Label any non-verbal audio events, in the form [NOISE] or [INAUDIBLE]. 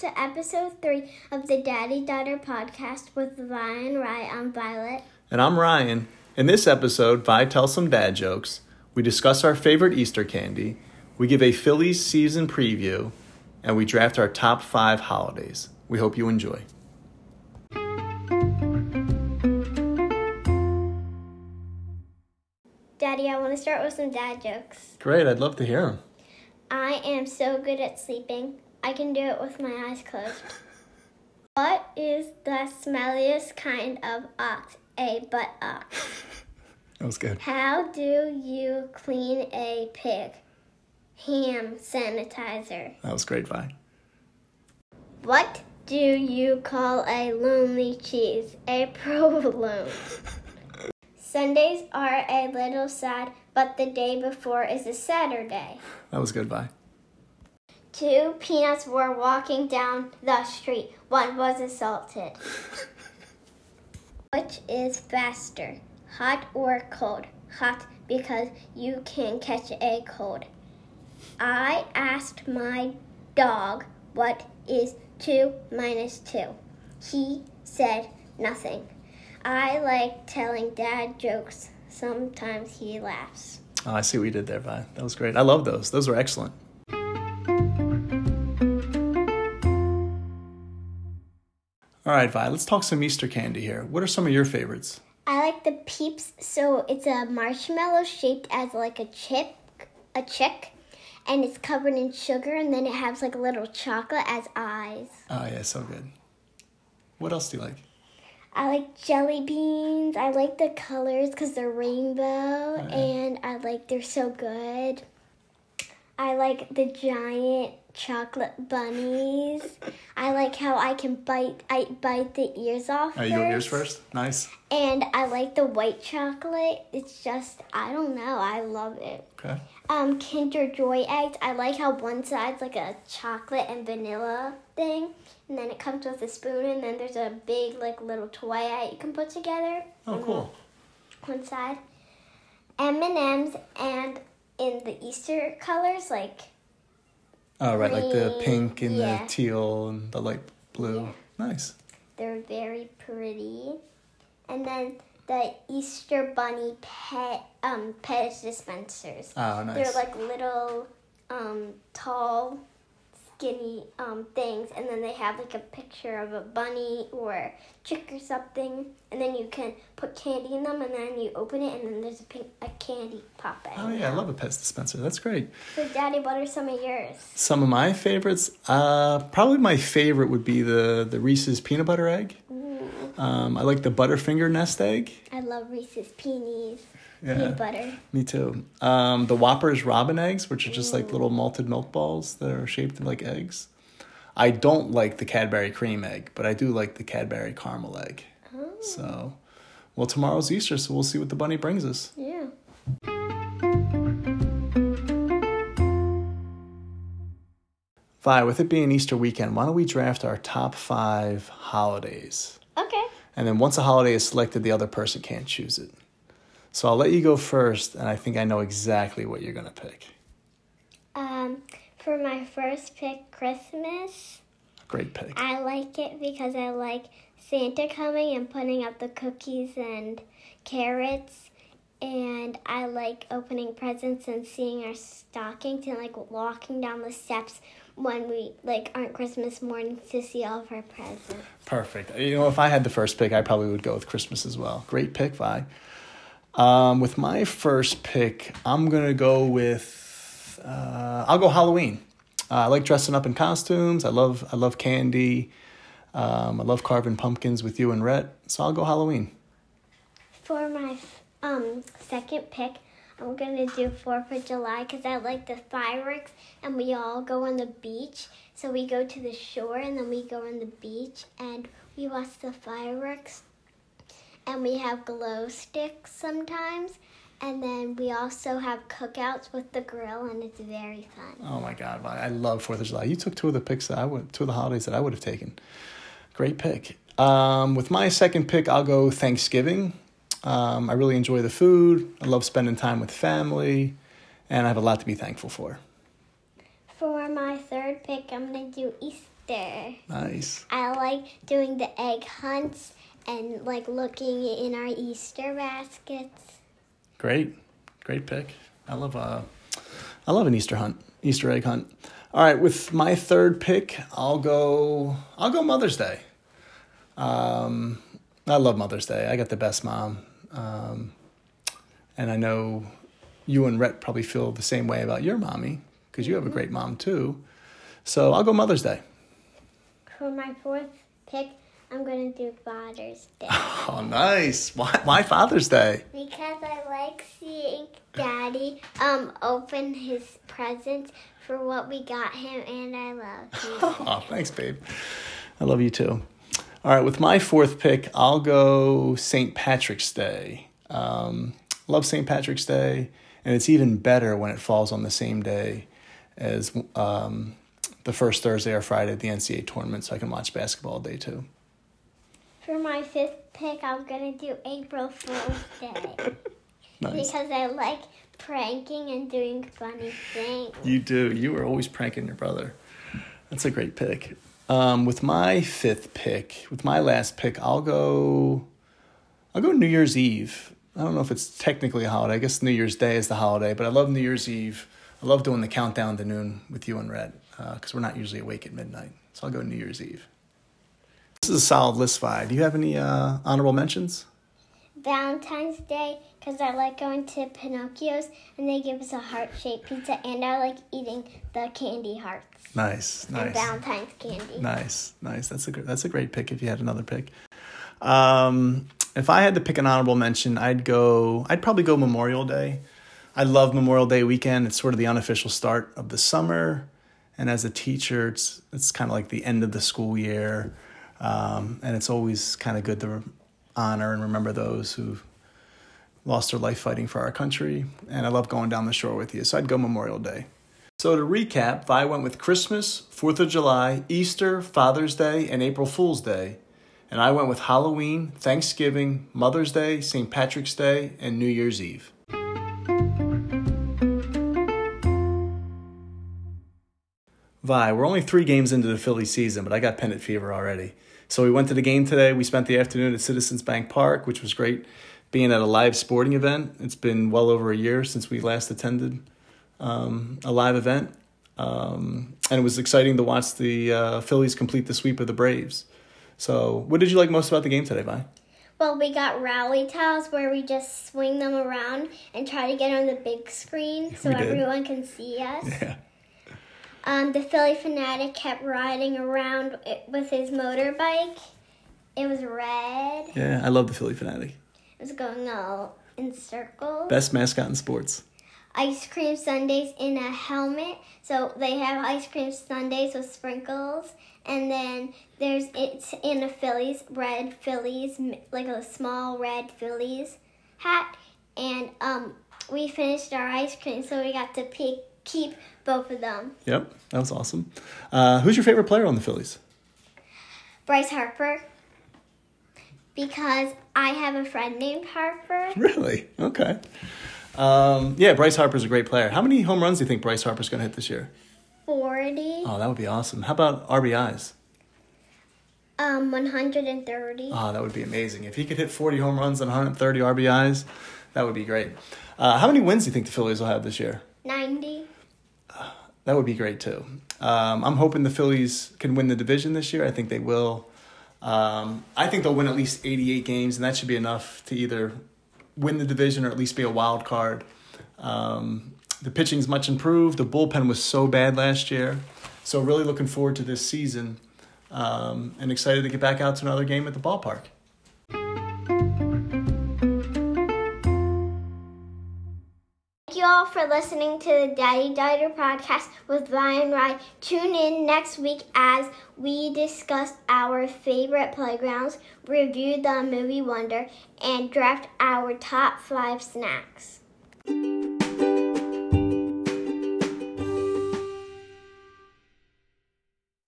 to episode three of the Daddy Daughter podcast with Vi and Rye. I'm Violet. And I'm Ryan. In this episode, Vi tells some dad jokes. We discuss our favorite Easter candy. We give a Phillies season preview. And we draft our top five holidays. We hope you enjoy. Daddy, I want to start with some dad jokes. Great, I'd love to hear them. I am so good at sleeping. I can do it with my eyes closed. [LAUGHS] what is the smelliest kind of ox? A butt ox. That was good. How do you clean a pig? Ham sanitizer. That was great, Vi. What do you call a lonely cheese? A [LAUGHS] provolone. Sundays are a little sad, but the day before is a Saturday. That was good, Vi. Two peanuts were walking down the street. One was assaulted. [LAUGHS] Which is faster, hot or cold? Hot because you can catch a cold. I asked my dog what is 2 minus 2. He said nothing. I like telling dad jokes. Sometimes he laughs. Oh, I see what you did there, Vi. That was great. I love those. Those were excellent. All right, Vi, let's talk some Easter candy here. What are some of your favorites? I like the peeps. So it's a marshmallow shaped as like a chip, a chick, and it's covered in sugar, and then it has like a little chocolate as eyes. Oh, yeah, so good. What else do you like? I like jelly beans. I like the colors because they're rainbow, oh, and I like they're so good. I like the giant chocolate bunnies. I like how I can bite I bite the ears off. Are you go ears first? Nice. And I like the white chocolate. It's just I don't know. I love it. Okay. Um, Kinder Joy eggs. I like how one side's like a chocolate and vanilla thing, and then it comes with a spoon, and then there's a big like little toy egg you can put together. Oh, cool. One side. M and M's, and in the Easter colors, like Oh, right, like the pink and yeah. the teal and the light blue. Nice. they're very pretty. And then the Easter Bunny Pez um Pez dispensers. Oh, nice. They're like little, um, tall, skinny um, things, and then they have like a picture of a bunny or chick or something, and then you can put candy in them, and then you open it, and then there's a pink a candy pop out. Oh, yeah, I love a Pez dispenser. That's great. So, Daddy, what are some of yours? Some of my favorites, uh, probably my favorite would be the, the Reese's peanut butter egg. Um, I like the Butterfinger nest egg. I love Reese's Peonies, Yeah. butter. Me too. Um, the Whoppers Robin eggs, which are just like little malted milk balls that are shaped like eggs. I don't like the Cadbury cream egg, but I do like the Cadbury caramel egg. So, well, tomorrow's Easter, so we'll see what the bunny brings us. Yeah. Vi, with it being Easter weekend, why don't we draft our top five holidays? Okay. And then once a holiday is selected, the other person can't choose it. So I'll let you go first, and I think I know exactly what you're going to pick. Um, for my first pick, Christmas. Great pick. I like it because I like Santa coming and putting up the cookies and carrots. And I like opening presents and seeing our stockings and like walking down the steps when we like aren't Christmas morning to see all of our presents. Perfect. You know, if I had the first pick, I probably would go with Christmas as well. Great pick, Vi. Um, with my first pick, I'm gonna go with. Uh, I'll go Halloween. Uh, I like dressing up in costumes. I love I love candy. Um, I love carving pumpkins with you and Rhett. So I'll go Halloween. For my um second pick, I'm gonna do Fourth of July because I like the fireworks and we all go on the beach. So we go to the shore and then we go on the beach and we watch the fireworks. And we have glow sticks sometimes. And then we also have cookouts with the grill and it's very fun. Oh my God, I love Fourth of July. You took two of the picks that I would, two of the holidays that I would have taken. Great pick. Um, with my second pick, I'll go Thanksgiving. Um, I really enjoy the food. I love spending time with family, and I have a lot to be thankful for. For my third pick, I'm gonna do Easter. Nice. I like doing the egg hunts and like looking in our Easter baskets. Great, great pick. I love uh, I love an Easter hunt, Easter egg hunt. All right, with my third pick, I'll go. I'll go Mother's Day. Um, I love Mother's Day. I got the best mom, um, and I know you and Rhett probably feel the same way about your mommy because you have a great mom too. So I'll go Mother's Day. For my fourth pick, I'm gonna do Father's Day. [LAUGHS] Oh, nice. Why, why Father's Day? Because I like seeing Daddy um open his presents for what we got him, and I love [LAUGHS] him. Oh, thanks, babe. I love you too. All right, with my fourth pick, I'll go St. Patrick's Day. Um, love St. Patrick's Day, and it's even better when it falls on the same day as um, the first Thursday or Friday at the NCAA tournament, so I can watch basketball all day too. For my fifth pick, I'm gonna do April Fool's Day [LAUGHS] Nice. because I like pranking and doing funny things. You do. You are always pranking your brother. That's a great pick. Um, with my fifth pick, with my last pick, I'll go. I'll go New Year's Eve. I don't know if it's technically a holiday. I guess New Year's Day is the holiday, but I love New Year's Eve. I love doing the countdown to noon with you and Rhett because we're not usually awake at midnight. So I'll go New Year's Eve. This is a solid list, Vi. Do you have any uh, honorable mentions? Valentine's Day because I like going to Pinocchio's and they give us a heart shaped pizza, and I like eating the candy hearts Nice, nice. and. Valentine's candy. Nice, nice. That's a that's a great pick. If you had another pick, um, if I had to pick an honorable mention, I'd go. I'd probably go Memorial Day. I love Memorial Day weekend. It's sort of the unofficial start of the summer, and as a teacher, it's it's kind of like the end of the school year, um, and it's always kind of good to honor and remember those who lost their life fighting for our country. And I love going down the shore with you. So I'd go Memorial Day. So to recap, Vi went with Christmas, Fourth of July, Easter, Father's Day, and April Fool's Day. And I went with Halloween, Thanksgiving, Mother's Day, St. Patrick's Day, and New Year's Eve. Vi, we're only three games into the Philly season, but I got pennant fever already. So we went to the game today. We spent the afternoon at Citizens Bank Park, which was great being at a live sporting event. It's been well over a year since we last attended um, a live event. Um, and it was exciting to watch the uh, Phillies complete the sweep of the Braves. So, what did you like most about the game today, Vi? Well, we got rally towels where we just swing them around and try to get on the big screen [LAUGHS] so everyone can see us. [LAUGHS] Yeah. Um, the Phillie Phanatic kept riding around with his motorbike. It was red. Yeah, I love the Phillie Phanatic. It was going all in circles. Best mascot in sports. Ice cream sundaes in a helmet. So they have ice cream sundaes with sprinkles. And then there's it's in a Phillies, red Phillies, like a small red Phillies hat. And um, we finished our ice cream, so we got to pick, keep both of them. Yep, that was awesome. Uh, who's your favorite player on the Phillies? Bryce Harper. Because I have a friend named Harper. [LAUGHS] Really? Okay. Um, yeah, Bryce Harper's a great player. How many home runs do you think Bryce Harper's going to hit this year? 40. Oh, that would be awesome. How about RBIs? Um, 130. Oh, that would be amazing. If he could hit 40 home runs and 130 RBIs, that would be great. Uh, how many wins do you think the Phillies will have this year? 90. That would be great too. Um, I'm hoping the Phillies can win the division this year. I think they will. Um, I think they'll win at least 88 games, and that should be enough to either win the division or at least be a wild card. Um, the pitching's much improved. The bullpen was so bad last year. So, really looking forward to this season um, and excited to get back out to another game at the ballpark. All for listening to the Daddy Daughter podcast with Ryan Rye. Tune in next week as we discuss our favorite playgrounds, review the movie Wonder, and draft our top five snacks.